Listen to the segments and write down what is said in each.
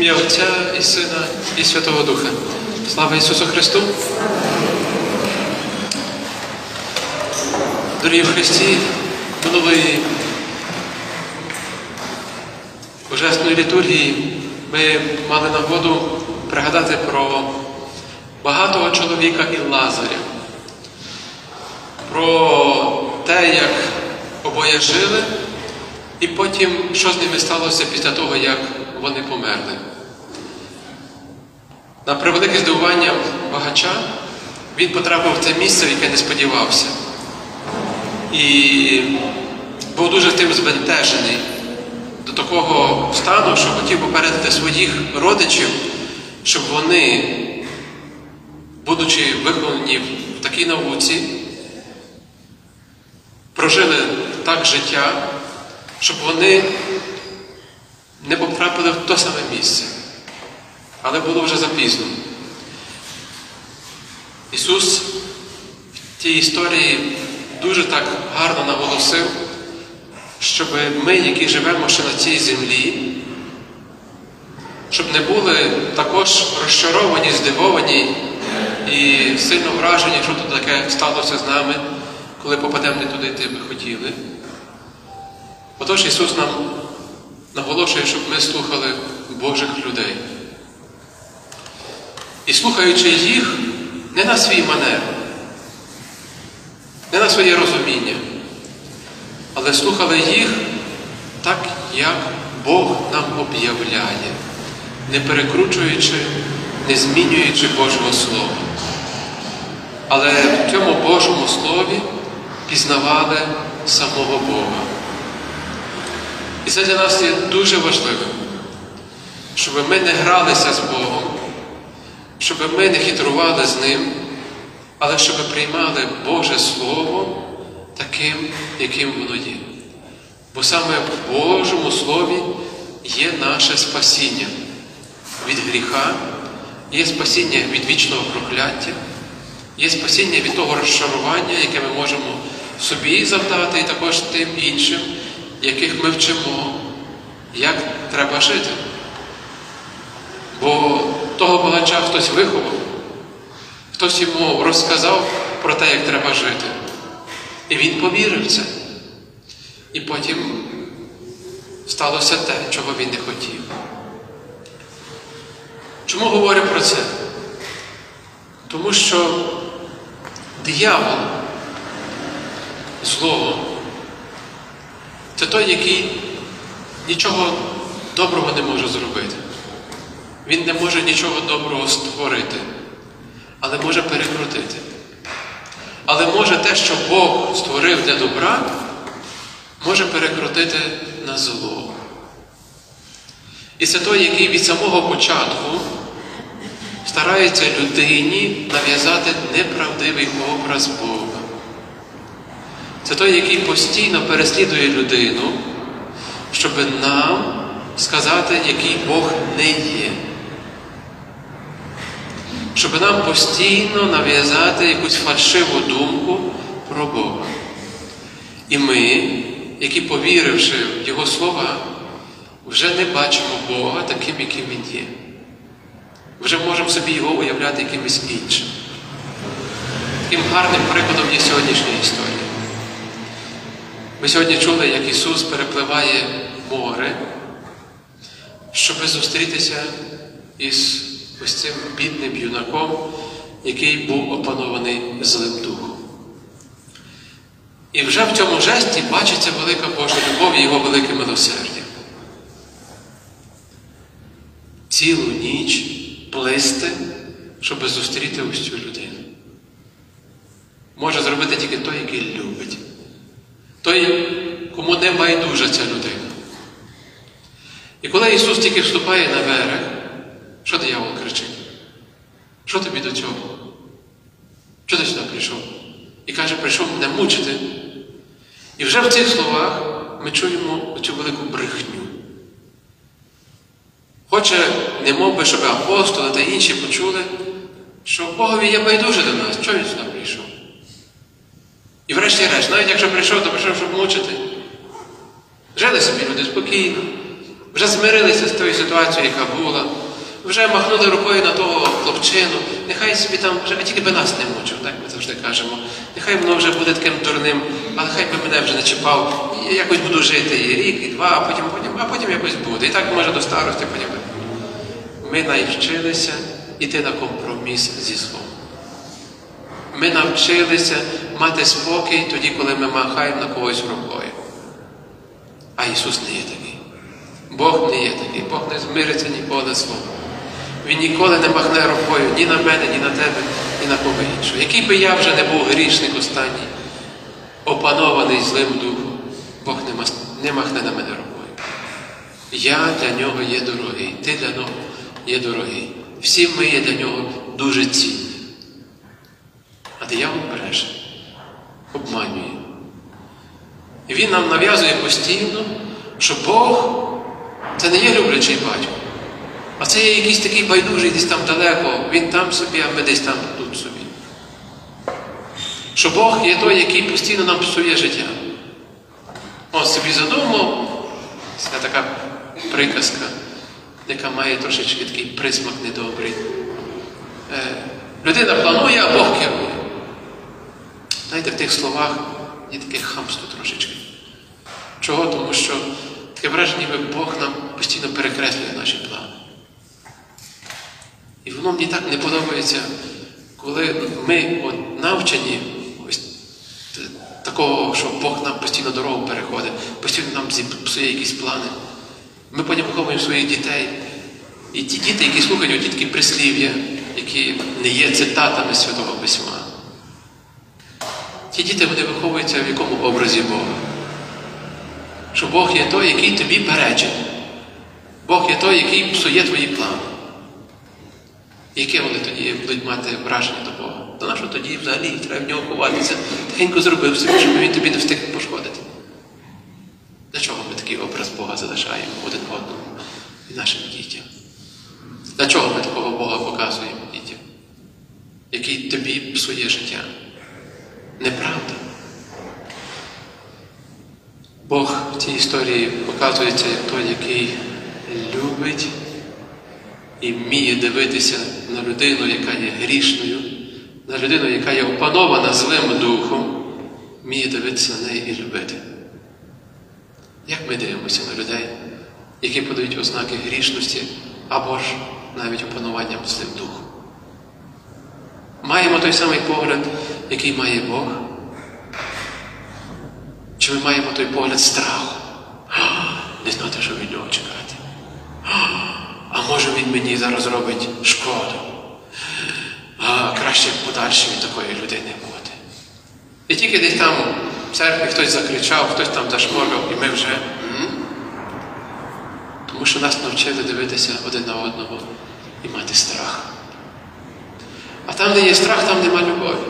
Ім'я Отця і Сина і Святого Духа. Слава Ісусу Христу! Дорогі в Христі, минулої Божесної літургії ми мали нагоду пригадати про багатого чоловіка і Лазаря, про те, як обоє жили, і потім, що з ними сталося після того, як вони померли. На превелике здивування багача він потрапив в це місце, яке не сподівався. І був дуже тим збентежений до такого стану, що хотів попередити своїх родичів, щоб вони, будучи виховані в такій науці, прожили так життя, щоб вони не потрапили в те саме місце. Але було вже запізно. Ісус в тій історії дуже так гарно наголосив, щоб ми, які живемо ще на цій землі, щоб не були також розчаровані, здивовані і сильно вражені, що тут таке сталося з нами, коли попадемо не туди, де ми хотіли. Отож Ісус нам наголошує, щоб ми слухали Божих людей. І слухаючи їх не на свій манер, не на своє розуміння, але слухали їх так, як Бог нам об'являє, не перекручуючи, не змінюючи Божого Слова. Але в цьому Божому Слові пізнавали самого Бога. І це для нас є дуже важливим, щоб ми не гралися з Богом, щоб ми не хитрували з Ним, але щоб приймали Боже Слово таким, яким воно є. Бо саме в Божому Слові є наше спасіння від гріха, є спасіння від вічного прокляття, є спасіння від того розчарування, яке ми можемо собі завдати, і також тим іншим, яких ми вчимо, як треба жити. Бо того багача хтось виховав, хтось йому розказав про те, як треба жити. І він повірив це. І потім сталося те, чого він не хотів. Чому говорю про це? Тому що диявол, зло, це той, який нічого доброго не може зробити. Він не може нічого доброго створити, але може перекрутити. Але може те, що Бог створив для добра, може перекрутити на зло. І це той, який від самого початку старається людині нав'язати неправдивий образ Бога. Це той, який постійно переслідує людину, щоб нам сказати, який Бог не є. Щоб нам постійно нав'язати якусь фальшиву думку про Бога. І ми, які, повіривши в Його слова, вже не бачимо Бога таким, яким Він є. Вже можемо собі його уявляти якимось іншим. Таким гарним прикладом є сьогоднішня історія. Ми сьогодні чули, як Ісус перепливає море, щоб зустрітися із ось цим бідним юнаком, який був опанований злим духом. І вже в цьому жесті бачиться велика Божа любов і Його велике милосердя. Цілу ніч плисти, щоб зустріти ось цю людину. Може зробити тільки той, який любить. Той, кому не байдужа ця людина. І коли Ісус тільки вступає на берег, що диявол кричить? Що тобі до цього? Чого ти сюди прийшов? І каже, прийшов мене мучити. І вже в цих словах ми чуємо цю велику брехню. Хоче, не мов би, щоб апостоли та інші почули, що Богові є байдуже до нас, чого він сюди прийшов? І врешті-решт, навіть якщо прийшов, то прийшов, щоб мучити. Жили собі люди спокійно. вже змирилися з тою ситуацією, яка була, вже махнули рукою на того хлопчину, нехай собі там вже, тільки би нас не мучив, так ми завжди кажемо. Нехай воно вже буде таким дурним, але хай би мене вже не чіпав, я якось буду жити і рік, і два, а потім, потім, а потім якось буде. І так може до старості потім. Ми навчилися йти на компроміс зі злом. Ми навчилися мати спокій тоді, коли ми махаємо на когось рукою. А Ісус не є такий. Бог не є такий, Бог не змириться ніколи злом. Він ніколи не махне рукою ні на мене, ні на тебе, ні на кого іншого. Який би я вже не був грішник останній, опанований злим духом, Бог не, махне на мене рукою. Я для нього є дорогий, ти для нього є дорогий. Всі ми є для нього дуже цінні. А диявол бреше, обманює. І він нам нав'язує постійно, що Бог це не є люблячий батько. А це є якийсь такий байдужий десь там далеко, він там собі, а ми десь там тут собі. Що Бог є той, який постійно нам псує життя. Он собі задумав, це така приказка, яка має трошечки такий присмак недобрий. Е, людина планує, а Бог керує. Знаєте, в тих словах є таке хамство трошечки. Чого? Тому що таке враження, ніби Бог нам постійно перекреслює наші плани. Воно мені так не подобається, коли ми от, навчені ось такого, що Бог нам постійно дорогу переходить, постійно нам псує якісь плани. Ми потім виховуємо своїх дітей. І ті діти, які слухають такі прислів'я, які не є цитатами Святого Письма. Ті діти вони виховуються в якому образі Бога. Що Бог є той, який тобі перечить. Бог є той, який псує твої плани. Яке вони тоді будуть мати враження до Бога? До нашого тоді взагалі треба в нього ховатися. Тихенько зробив собі, щоб він тобі не встиг пошкодити. Для чого ми такий образ Бога залишаємо один одному і нашим дітям? Для чого ми такого Бога показуємо дітям, який тобі псує життя? Неправда. Бог в цій історії показується як той, який любить і вміє дивитися на людину, яка є грішною, на людину, яка є опанована злим духом, вміє дивитися на неї і любити. Як ми дивимося на людей, які подають ознаки грішності або ж навіть опануванням злим духом? Маємо той самий погляд, який має Бог? Чи ми маємо той погляд страху? Не знати, що від нього чекати. А може він мені зараз робить шкоду? Краще подальше від такої людини бути. І тільки десь там в церкві хтось закричав, хтось там зашморгав, і ми вже. Тому що нас навчили дивитися один на одного і мати страх. А там, де є страх, там нема любові.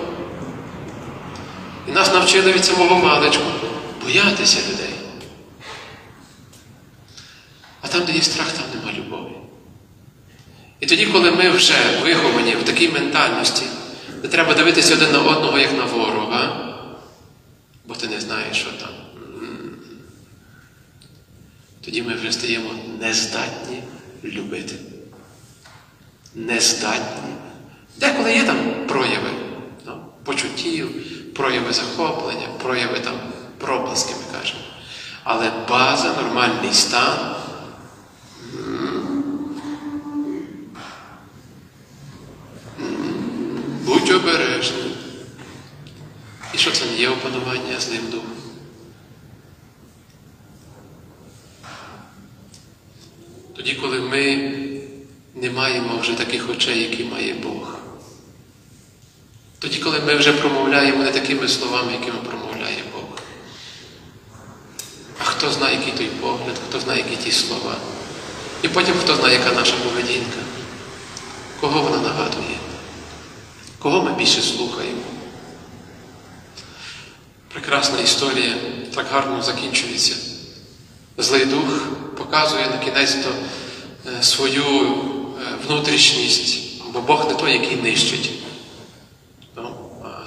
І нас навчили від самого маличку боятися людей. А там, де є страх, там нема любові. І тоді, коли ми вже виховані в такій ментальності, де треба дивитися один на одного, як на ворога, бо ти не знаєш, що там. Тоді ми вже стаємо нездатні любити. Нездатні. Деколи є там прояви ну, почуттів, прояви захоплення, прояви там проблиски, ми кажемо. Але база, нормальний стан. Що це не є опанування з ним духом? Тоді, коли ми не маємо вже таких очей, які має Бог. Тоді, коли ми вже промовляємо не такими словами, якими промовляє Бог. А хто знає, який той погляд, хто знає, які ті слова. І потім хто знає, яка наша поведінка, кого вона нагадує, кого ми більше слухаємо. Прекрасна історія так гарно закінчується. Злий дух показує на кінець то свою внутрішність, бо Бог не той, який нищить. Ну,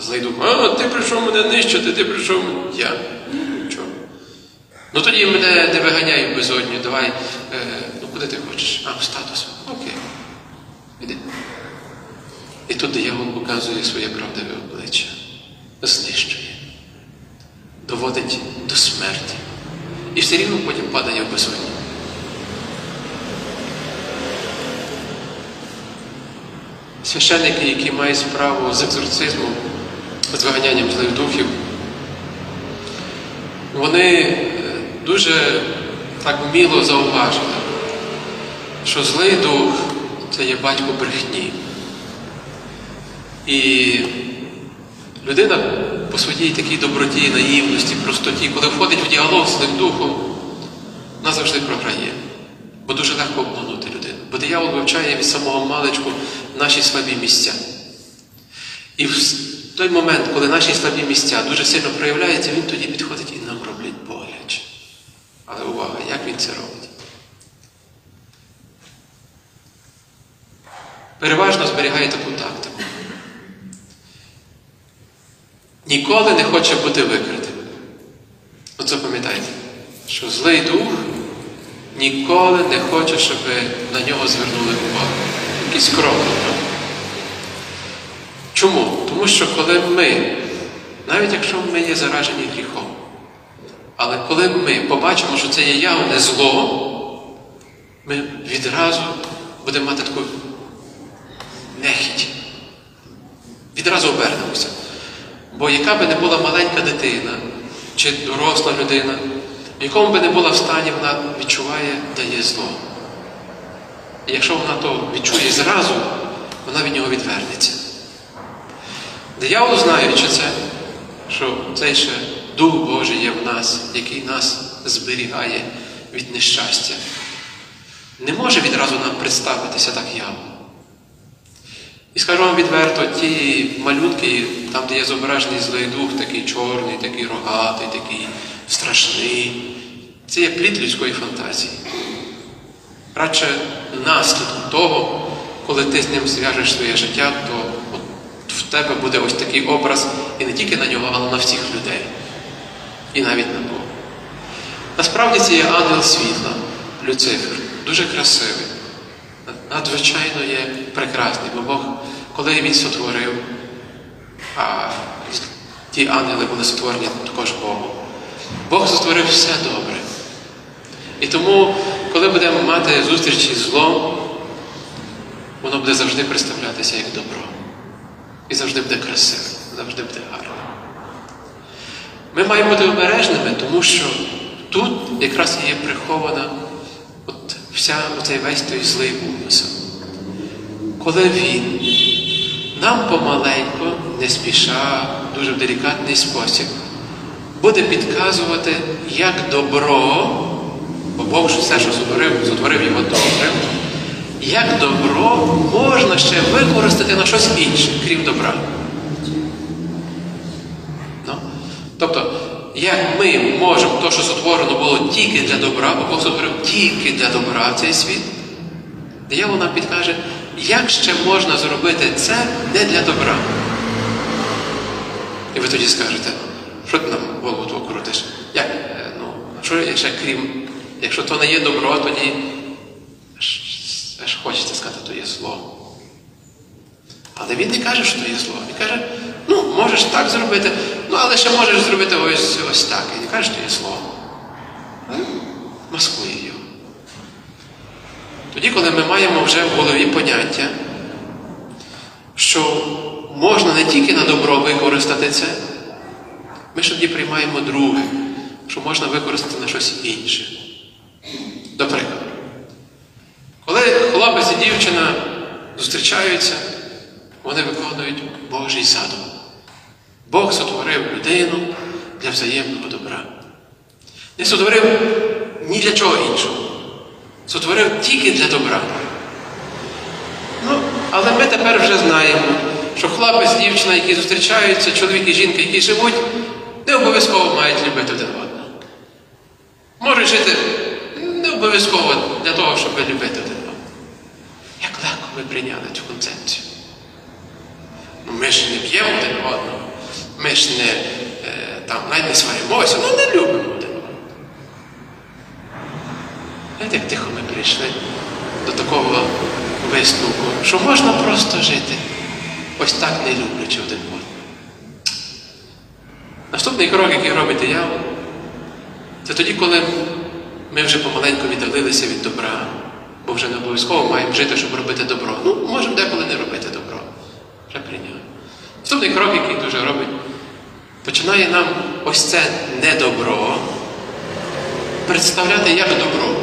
злий дух, а ти прийшов мене нищити, ти прийшов мене. Я. Чого? Ну тоді мене не виганяй безодню, давай, е, ну куди ти хочеш? А, в статус. Окей. Іди. І тут диявол показує своє правдиве обличчя, знищує, доводить до смерті. І все рівно потім падає в безодню. Священники, які мають справу з екзорцизмом, з виганянням злих духів, вони е, дуже так вміло зауважили, що злий дух це є батько брехні. І людина по своїй такій доброті, наївності, простоті, коли входить в діалог з злим духом, вона завжди програє. Бо дуже легко обманути людину. Бо диявол вивчає від самого маличку наші слабі місця. І в той момент, коли наші слабі місця дуже сильно проявляються, він тоді підходить і нам роблять боляче. Але увага, як він це робить? Переважно зберігає таку тактику. Ніколи не хоче бути викритим. От запам'ятайте, що злий дух ніколи не хоче, щоб на нього звернули увагу. Якийсь крок. Чому? Тому що коли ми, навіть якщо ми є заражені гріхом, але коли ми побачимо, що це є явне зло, ми відразу будемо мати таку нехідь. Відразу обернемося. Бо яка би не була маленька дитина чи доросла людина, в якому би не була в стані, вона відчуває, де є зло. І якщо вона то відчує зразу, вона від нього відвернеться. Диявол, знаючи це, що цей ще Дух Божий є в нас, який нас зберігає від нещастя, не може відразу нам представитися так явно. І скажу вам відверто, ті малюнки, там, де є зображений злий дух, такий чорний, такий рогатий, такий страшний, це є плід людської фантазії. Радше наслідок того, коли ти з ним зв'яжеш своє життя, то от в тебе буде ось такий образ і не тільки на нього, але на всіх людей. І навіть на Бога. Насправді це є ангел світла, Люцифер, дуже красивий надзвичайно є прекрасний, бо Бог, коли Він сотворив, а ті ангели були сотворені також Богом, Бог сотворив все добре. І тому, коли будемо мати зустрічі з злом, воно буде завжди представлятися як добро. І завжди буде красивим, завжди буде гарним. Ми маємо бути обережними, тому що тут якраз є прихована вся оцей весь той злий умисел. Коли він нам помаленько, не спіша, дуже в делікатний спосіб, буде підказувати, як добро, бо Бог все, що сотворив, сотворив його добре, як добро можна ще використати на щось інше, крім добра. Ну, Тобто, як ми можемо то, що сотворено було тільки для добра, бо Бог сотворив тільки для добра цей світ, диявол нам підкаже, як ще можна зробити це не для добра. І ви тоді скажете, що ти нам голову твою крутиш? Як? Е, Ну, що ще крім, якщо то не є добро, тоді аж, хочеться сказати, то є зло. Але він не каже, що то є зло. Він каже, ну, можеш так зробити, ну, але ще можеш зробити ось ось так. І не каже, що є зло. Маскує його. Тоді, коли ми маємо вже в голові поняття, що можна не тільки на добро використати це, ми ж тоді приймаємо друге, що можна використати на щось інше. До прикладу, коли хлопець і дівчина зустрічаються, вони виконують Божий задум. Бог сотворив людину для взаємного добра. Не сотворив ні для чого іншого. Сотворив тільки для добра. Ну, але ми тепер вже знаємо, що хлопець, дівчина, які зустрічаються, чоловік і жінка, які живуть, не обов'язково мають любити один одного. Можуть жити не обов'язково для того, щоб любити один одного. Як легко ми прийняли цю концепцію. Ну, ми ж не б'ємо один одного, ми ж не е, там навіть не сваримося, ну не любимо один одного. Знаєте, як тихо ми прийшли до такого висновку, що можна просто жити, ось так не люблячи один одного. Наступний крок, який робить диявол, це тоді, коли ми вже помаленьку віддалилися від добра, бо вже не обов'язково маємо жити, щоб робити добро. Ну, можемо деколи не робити добро. Вже прийняли. Наступний крок, який дуже робить, починає нам ось це недобро представляти як добро.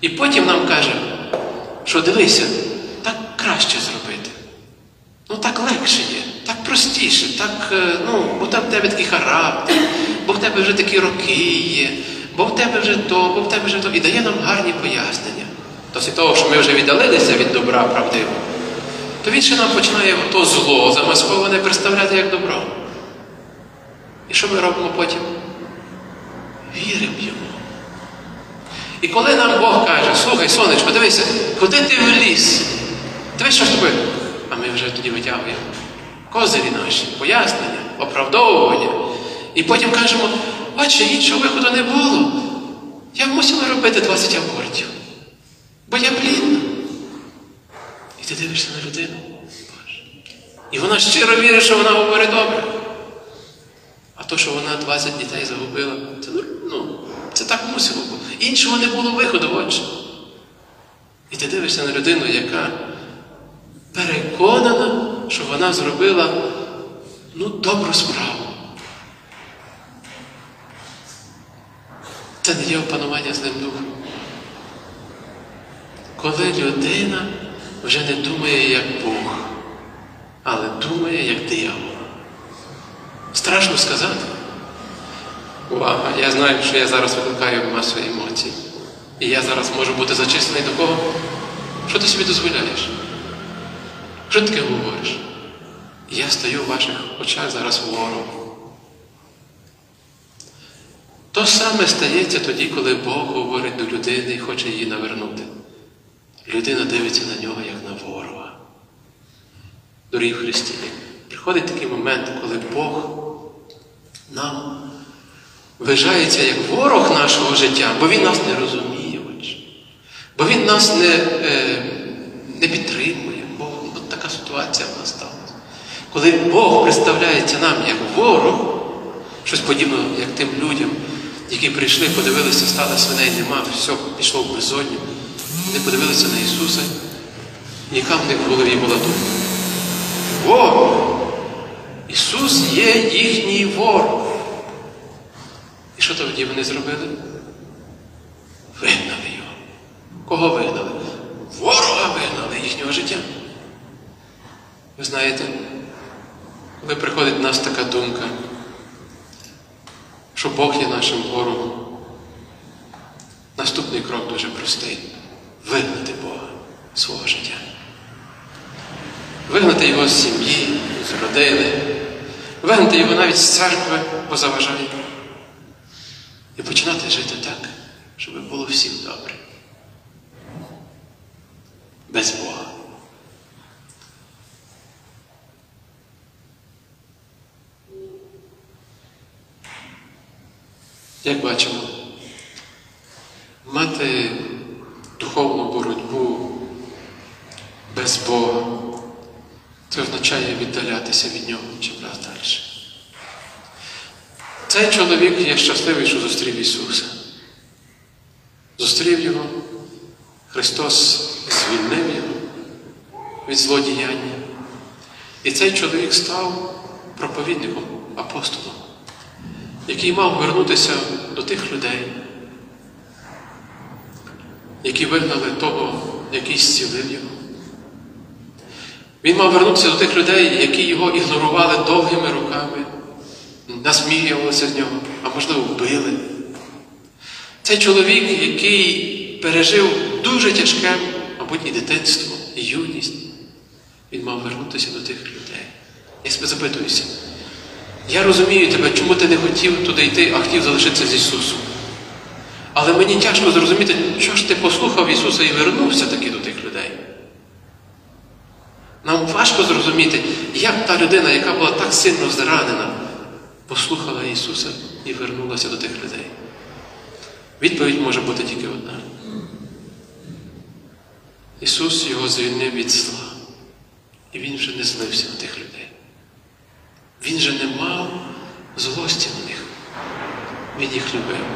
І потім нам каже, що дивися, так краще зробити. Ну так легше є, так простіше, так, е, ну, бо там в тебе такий характер, бо в тебе вже такі роки є, бо в тебе вже то, бо в тебе вже то. І дає нам гарні пояснення. Досить того, що ми вже віддалилися від добра правдиво, то він ще нам починає то зло замасковане представляти як добро. І що ми робимо потім? Віримо йому. І коли нам Бог каже, слухай, сонечко, дивися, куди ти вліз? Дивись, що з тобою. А ми вже тоді витягуємо козирі наші, пояснення, оправдовування. І потім кажемо, бачиш, іншого виходу не було. Я мусила робити 20 абортів. Бо я плідна. Ти дивишся на людину. Боже. І вона щиро вірить, що вона говорить добре. А то, що вона 20 дітей загубила, це, ну, це так мусило бути. Іншого не було виходу, отже. І ти дивишся на людину, яка переконана, що вона зробила ну, добру справу. Це не є опанування злим духом. Коли людина вже не думає як Бог, але думає як диявол. Страшно сказати. Увага! Я знаю, що я зараз викликаю масу емоцій. І я зараз можу бути зачислений до кого? Що ти собі дозволяєш? Що ти таке говориш? Я стою в ваших очах зараз ворогом. То саме стається тоді, коли Бог говорить до людини і хоче її навернути. Людина дивиться на нього, як на ворога. Дорогі Христі, приходить такий момент, коли Бог нам вважається як ворог нашого життя, бо Він нас не розуміє, бо Він нас не, е, не підтримує, бо от така ситуація в нас сталася. Коли Бог представляється нам як ворог, щось подібне, як тим людям, які прийшли, подивилися, стали свиней, нема, все пішло в безодню. Вони подивилися на Ісуса, яка в них в голові була думка? Ворог! Ісус є їхній ворог. І що тоді вони зробили? Вигнали його. Кого вигнали? Ворога вигнали їхнього життя. Ви знаєте, коли приходить в нас така думка, що Бог є нашим ворогом, наступний крок дуже простий вигнати Бога свого життя. Вигнати його з сім'ї, з родини, вигнати його навіть з церкви, бо заважає. І починати жити так, щоб було всім добре. Без Бога. Як бачимо, мати духовну боротьбу без Бога, це означає віддалятися від Нього чим раз далі. Цей чоловік є щасливий, що зустрів Ісуса. Зустрів Його, Христос звільнив Його від злодіяння. І цей чоловік став проповідником, апостолом, який мав вернутися до тих людей, які вигнали того, який зцілив його. Він мав вернутися до тих людей, які його ігнорували довгими роками, насміювалися з нього, а можливо, вбили. Цей чоловік, який пережив дуже тяжке, мабуть, і дитинство, і юність, він мав вернутися до тих людей. Я себе запитуюся. Я розумію тебе, чому ти не хотів туди йти, а хотів залишитися з Ісусом. Але мені тяжко зрозуміти, що ж ти послухав Ісуса і вернувся таки до тих людей. Нам важко зрозуміти, як та людина, яка була так сильно зранена, послухала Ісуса і вернулася до тих людей. Відповідь може бути тільки одна. Ісус його звільнив від зла. І Він вже не злився на тих людей. Він же не мав злості на них. Він їх любив.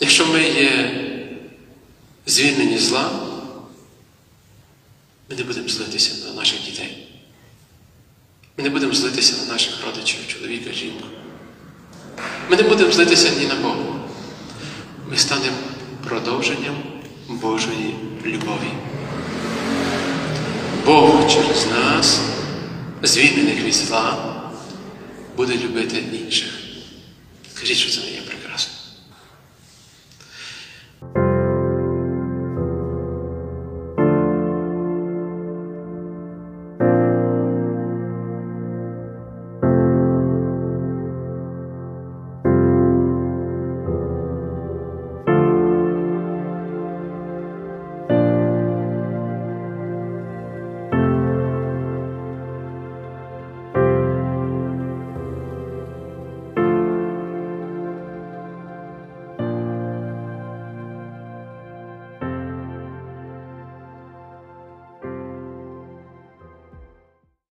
Якщо ми є звільнені зла, ми не будемо злитися на наших дітей. Ми не будемо злитися на наших родичів, чоловіка, жінку. Ми не будемо злитися ні на Бога. Ми станемо продовженням Божої любові. Бог через нас, звільнених від зла, буде любити інших. Скажіть, що це не є прекрасно.